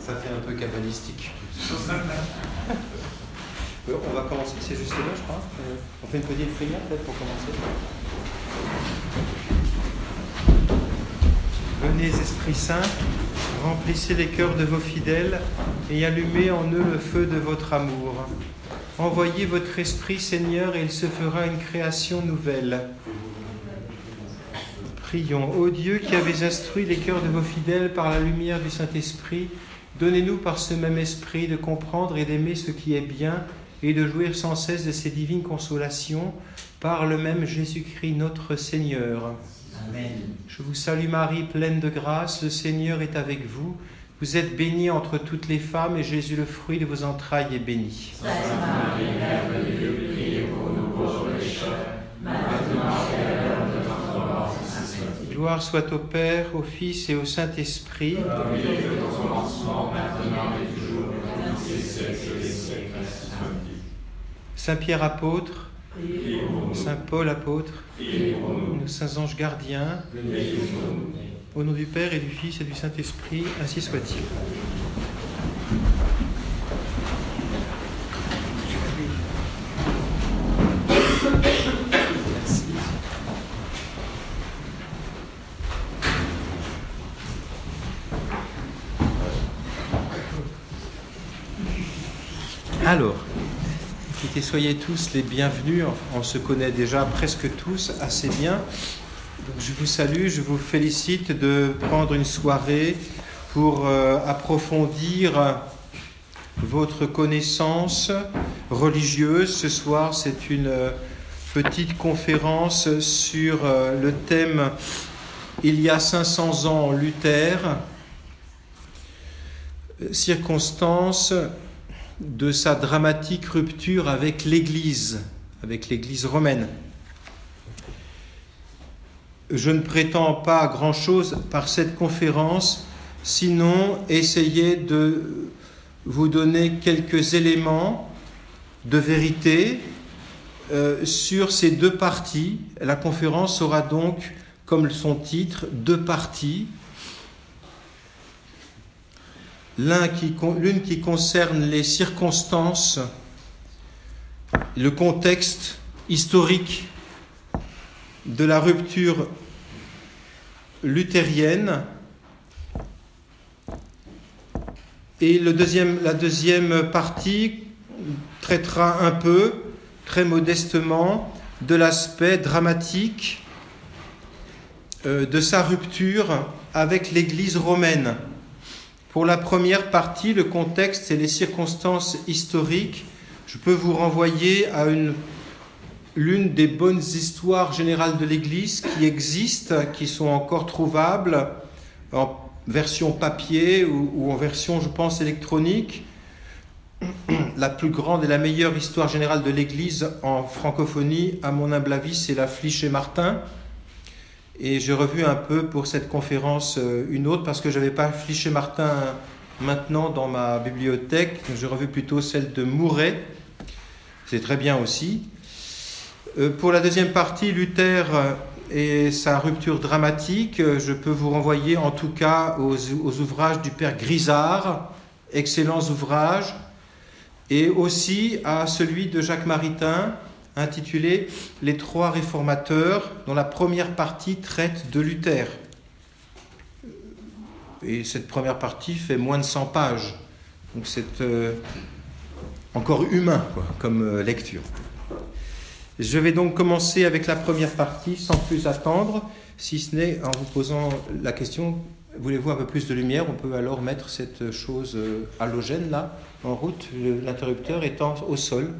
Ça fait un peu cabalistique. On va commencer, c'est juste là, je crois. Euh, on fait une petite prière peut-être pour commencer. Venez, Esprit Saint, remplissez les cœurs de vos fidèles et allumez en eux le feu de votre amour. Envoyez votre Esprit, Seigneur, et il se fera une création nouvelle. Prions. Ô Dieu qui avez instruit les cœurs de vos fidèles par la lumière du Saint-Esprit, donnez-nous par ce même Esprit de comprendre et d'aimer ce qui est bien et de jouir sans cesse de ces divines consolations par le même Jésus-Christ notre Seigneur. Amen. Je vous salue Marie, pleine de grâce, le Seigneur est avec vous. Vous êtes bénie entre toutes les femmes et Jésus, le fruit de vos entrailles, est béni. Sainte Marie, Mère de Dieu, Gloire soit au Père, au Fils et au Saint-Esprit. Saint Pierre apôtre, Saint Paul apôtre, nos saints anges gardiens, au nom du Père et du Fils et du Saint-Esprit, ainsi soit-il. Alors, Écoutez, soyez tous les bienvenus. On se connaît déjà presque tous assez bien. Je vous salue, je vous félicite de prendre une soirée pour euh, approfondir votre connaissance religieuse. Ce soir, c'est une euh, petite conférence sur euh, le thème Il y a 500 ans, Luther, circonstances de sa dramatique rupture avec l'Église, avec l'Église romaine. Je ne prétends pas grand-chose par cette conférence, sinon essayer de vous donner quelques éléments de vérité euh, sur ces deux parties. La conférence aura donc, comme son titre, deux parties l'une qui, concerne les circonstances, le contexte historique de la rupture luthérienne, et la deuxième partie traitera un peu, très modestement, de l'aspect dramatique euh, de sa rupture avec l'Église romaine. Pour la première partie, le contexte et les circonstances historiques, je peux vous renvoyer à une, l'une des bonnes histoires générales de l'Église qui existent, qui sont encore trouvables en version papier ou, en version, je pense, électronique. La plus grande et la meilleure histoire générale de l'Église en francophonie, à mon humble avis, c'est la Fliche Martin et j'ai revu un peu pour cette conférence euh, une autre parce que je n'avais pas Fliché Martin maintenant dans ma bibliothèque. J'ai revu plutôt celle de Mouret. C'est très bien aussi. Euh, pour la deuxième partie, Luther et sa rupture dramatique, je peux vous renvoyer en tout cas aux, aux ouvrages du père Grisard, excellents ouvrages, et aussi à celui de Jacques Maritain, intitulé Les trois réformateurs, dont la première partie traite de Luther. Et cette première partie fait moins de 100 pages. Donc c'est euh, encore humain comme euh, lecture. Je vais donc commencer avec la première partie sans plus attendre, si ce n'est en vous posant la question, voulez-vous un peu plus de lumière? On peut alors mettre cette chose euh, halogène là en route, l'interrupteur étant au sol.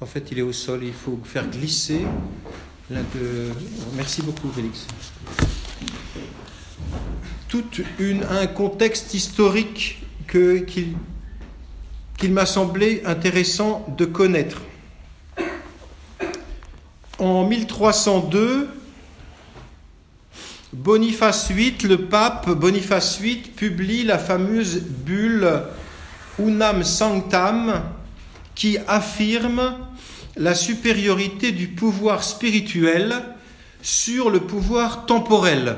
En fait, il est au sol, il faut faire glisser. Merci beaucoup, Félix. Tout un contexte historique qu'il m'a semblé intéressant de connaître. En 1302, Boniface VIII, le pape Boniface VIII, publie la fameuse bulle Unam Sanctam qui affirme la supériorité du pouvoir spirituel sur le pouvoir temporel.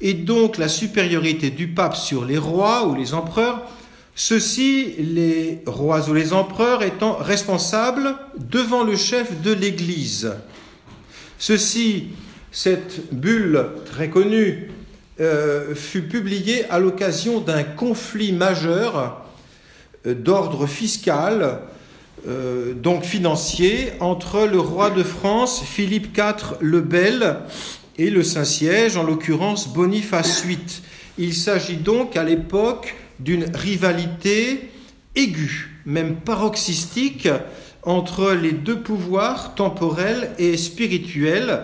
et donc la supériorité du pape sur les rois ou les empereurs, ceux-ci, les rois ou les empereurs, étant responsables devant le chef de l'Église. Ceci, cette bulle très connue, euh, fut publiée à l'occasion d'un conflit majeur d'ordre fiscal, euh, donc financier, entre le roi de France, Philippe IV le Bel, et le Saint-Siège, en l'occurrence Boniface VIII. Il s'agit donc à l'époque d'une rivalité aiguë, même paroxystique, entre les deux pouvoirs temporels et spirituels.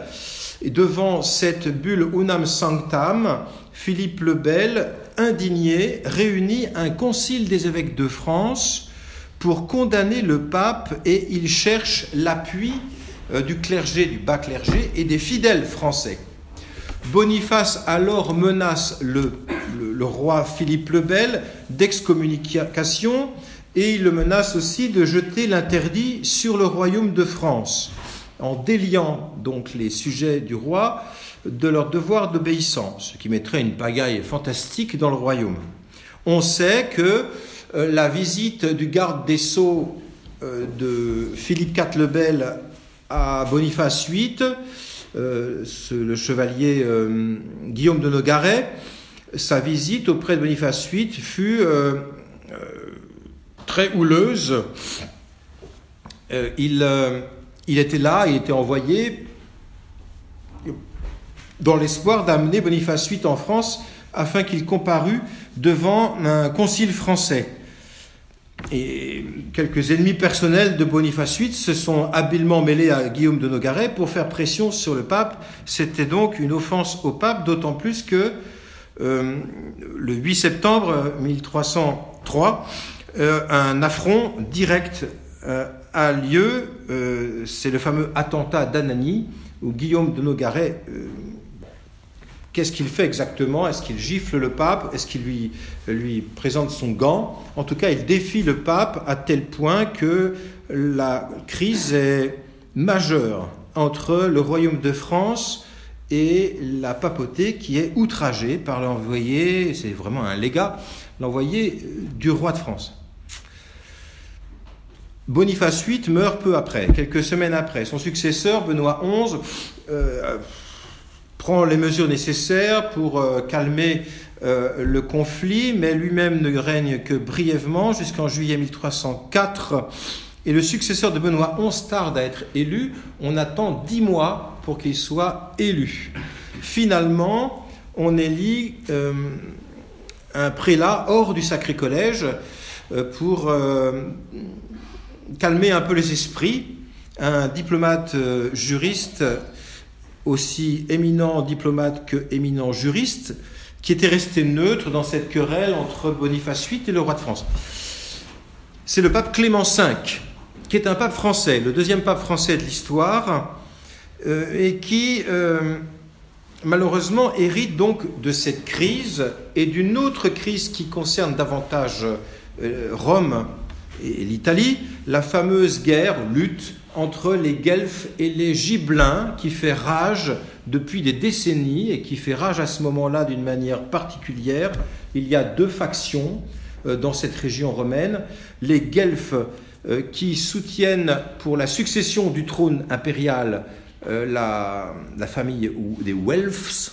Et devant cette bulle unam sanctam, Philippe le Bel, indigné, réunit un concile des évêques de France pour condamner le pape et il cherche l'appui euh, du clergé, du bas clergé et des fidèles français. Boniface alors menace le, le, roi Philippe le Bel d'excommunication et il le menace aussi de jeter l'interdit sur le royaume de France, en déliant donc les sujets du roi de leur devoir d'obéissance, ce qui mettrait une pagaille fantastique dans le royaume. On sait que euh, la visite du garde des sceaux euh, de Philippe IV le Bel à Boniface VIII euh, le chevalier Guillaume de Nogaret, sa visite auprès de Boniface VIII fut très houleuse. il, il était là, il était envoyé dans l'espoir d'amener Boniface VIII en France afin qu'il comparût devant un concile français. Et quelques ennemis personnels de Boniface VIII se sont habilement mêlés à Guillaume de Nogaret pour faire pression sur le pape. C'était donc une offense au pape, d'autant plus que euh, le 8 septembre 1303, euh, un affront direct a lieu. C'est le fameux attentat d'Anani, où Guillaume de Nogaret Qu'est-ce qu'il fait exactement? Est-ce qu'il gifle le pape? Est-ce qu'il lui, lui présente son gant? En tout cas, il défie le pape à tel point que la crise est majeure entre le royaume de France et la papauté qui est outragée par l'envoyé, c'est vraiment un légat, l'envoyé du roi de France. Boniface VIII meurt peu après, quelques semaines après. Son successeur, Benoît XI, prend les mesures nécessaires pour euh, calmer euh, le conflit, mais lui-même ne règne que brièvement jusqu'en juillet 1304. Et le successeur de Benoît XI tarde à être élu. On attend dix mois pour qu'il soit élu. Finalement, on élit euh, un prélat hors du Sacré Collège pour calmer un peu les esprits. Un diplomate juriste aussi éminent diplomate que éminent juriste, qui était resté neutre dans cette querelle entre Boniface VIII et le roi de France. C'est le pape Clément V, qui est un pape français, le deuxième pape français de l'histoire, euh, et qui euh, malheureusement hérite donc de cette crise et d'une autre crise qui concerne davantage euh, Rome et l'Italie, la fameuse guerre, lutte entre les Guelfes et les Gibelins qui fait rage depuis des décennies et qui fait rage à ce moment-là d'une manière particulière. Il y a deux factions euh, dans cette région romaine. Les Guelfes euh, qui soutiennent pour la succession du trône impérial euh, la, la famille des Welfs,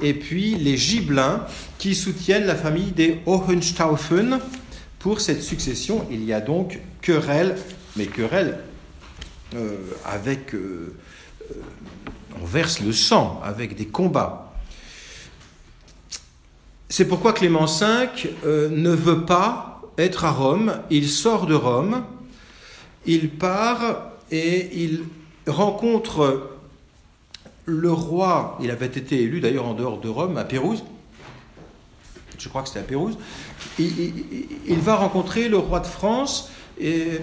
et puis les Gibelins qui soutiennent la famille des Hohenstaufen. Pour cette succession, il y a donc querelle, mais querelle euh, avec. Euh, euh, on verse le sang avec des combats. C'est pourquoi Clément V ne veut pas être à Rome. Il sort de Rome, il part et il rencontre le roi. Il avait été élu d'ailleurs en dehors de Rome, à Pérouse. Je crois que c'était à Pérouse. Il, va rencontrer le roi de France et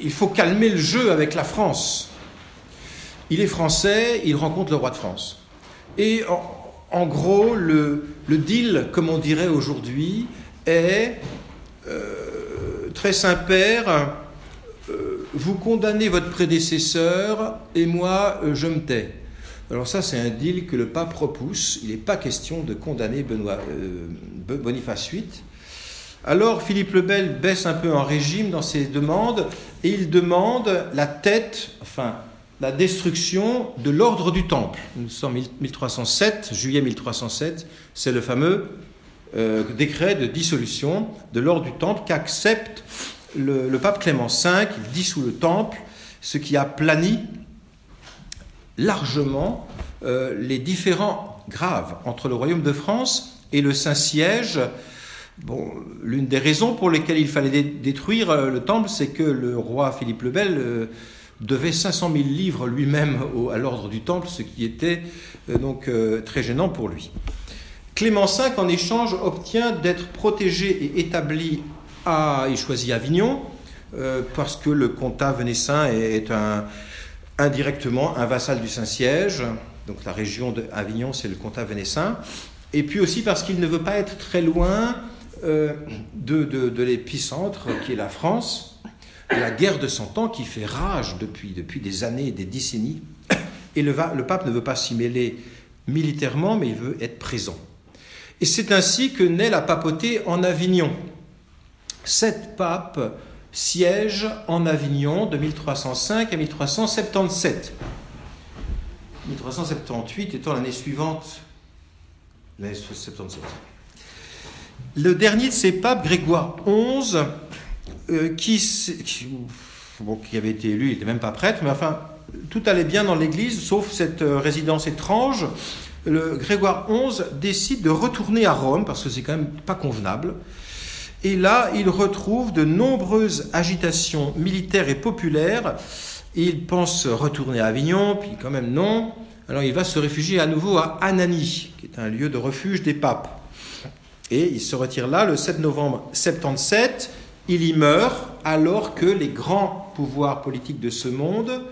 il faut calmer le jeu avec la France. Il est français, il rencontre le roi de France. Et en, gros, le, deal, comme on dirait aujourd'hui, est euh, très Saint-Père, euh, vous condamnez votre prédécesseur et moi, euh, je me tais. Alors ça, c'est un deal que le pape repousse. Il n'est pas question de condamner Benoît, Boniface VIII. Alors Philippe le Bel baisse un peu en régime dans ses demandes et il demande la tête, enfin la destruction de l'ordre du Temple. Nous sommes 1307, juillet 1307, c'est le fameux euh, décret de dissolution de l'ordre du Temple qu'accepte le, pape Clément V. Il dissout le Temple, ce qui a plani largement euh, les différends graves entre le royaume de France et le Saint-Siège Bon, l'une des raisons pour lesquelles il fallait détruire euh, le temple, c'est que le roi Philippe le Bel euh, devait 500 000 livres lui-même à l'ordre du temple, ce qui était donc très gênant pour lui. Clément V, en échange, obtient d'être protégé et établi à, il choisit Avignon, parce que le comtat venessin est un, indirectement un vassal du Saint-Siège, donc la région d'Avignon, c'est le comtat venessin, et puis aussi parce qu'il ne veut pas être très loin euh, de, l'épicentre qui est la France, la guerre de Cent Ans qui fait rage depuis, depuis des années et des décennies. Et le, le pape ne veut pas s'y mêler militairement, mais il veut être présent. Et c'est ainsi que naît la papauté en Avignon. Sept papes siègent en Avignon de 1305 à 1377. 1378 étant l'année suivante, l'année 77. Le dernier de ces papes, Grégoire XI, euh, qui, qui, avait été élu, il n'était même pas prêtre, mais enfin, tout allait bien dans l'Église, sauf cette euh, résidence étrange. Le Grégoire XI décide de retourner à Rome, parce que c'est quand même pas convenable. Et là, il retrouve de nombreuses agitations militaires et populaires. Il pense retourner à Avignon, puis quand même non. Alors il va se réfugier à nouveau à Anani, qui est un lieu de refuge des papes. Et il se retire là le 7 novembre 77. Il y meurt alors que les grands pouvoirs politiques de ce monde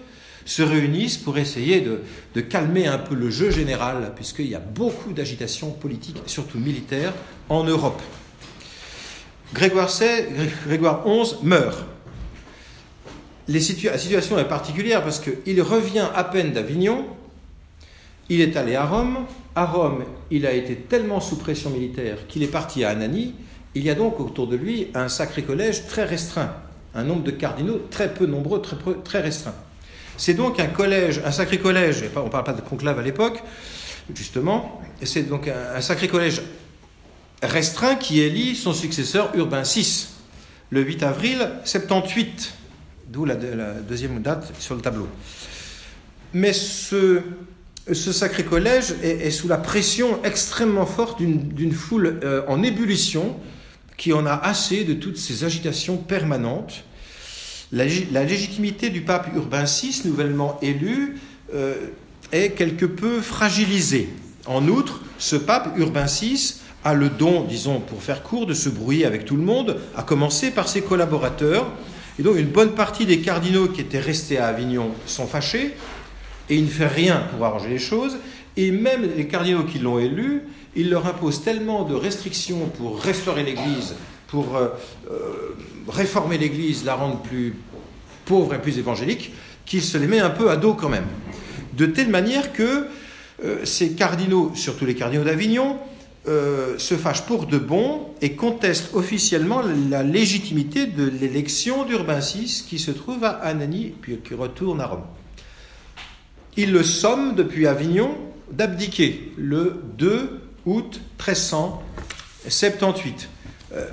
se réunissent pour essayer de, calmer un peu le jeu général, puisqu'il y a beaucoup d'agitations politiques, surtout militaires, en Europe. Grégoire, XI meurt. la situation est particulière parce qu'il revient à peine d'Avignon, il est allé à Rome. À Rome, il a été tellement sous pression militaire qu'il est parti à Anani. Il y a donc autour de lui un sacré collège très restreint, un nombre de cardinaux très peu nombreux, très, très restreint. C'est donc un collège, un sacré collège, on ne parle pas de conclave à l'époque, justement, c'est donc un, sacré collège restreint qui élit son successeur Urbain VI, le 8 avril 78, d'où la, deuxième date sur le tableau. Mais ce, ce sacré collège est, sous la pression extrêmement forte d'une foule euh, en ébullition qui en a assez de toutes ces agitations permanentes. La, légitimité du pape Urbain VI, nouvellement élu, euh, est quelque peu fragilisée. En outre, ce pape Urbain VI a le don, disons pour faire court, de se brouiller avec tout le monde, à commencer par ses collaborateurs. Et donc une bonne partie des cardinaux qui étaient restés à Avignon sont fâchés, et il ne fait rien pour arranger les choses. Et même les cardinaux qui l'ont élu, il leur impose tellement de restrictions pour restaurer l'Église, pour euh, euh, réformer l'Église, la rendre plus pauvre et plus évangélique, qu'il se les met un peu à dos quand même. De telle manière que euh, ces cardinaux, surtout les cardinaux d'Avignon, se fâchent pour de bon et contestent officiellement la légitimité de l'élection d'Urbain VI qui se trouve à Anani, puis qui retourne à Rome il le somme depuis Avignon d'abdiquer le 2 août 1378. Euh,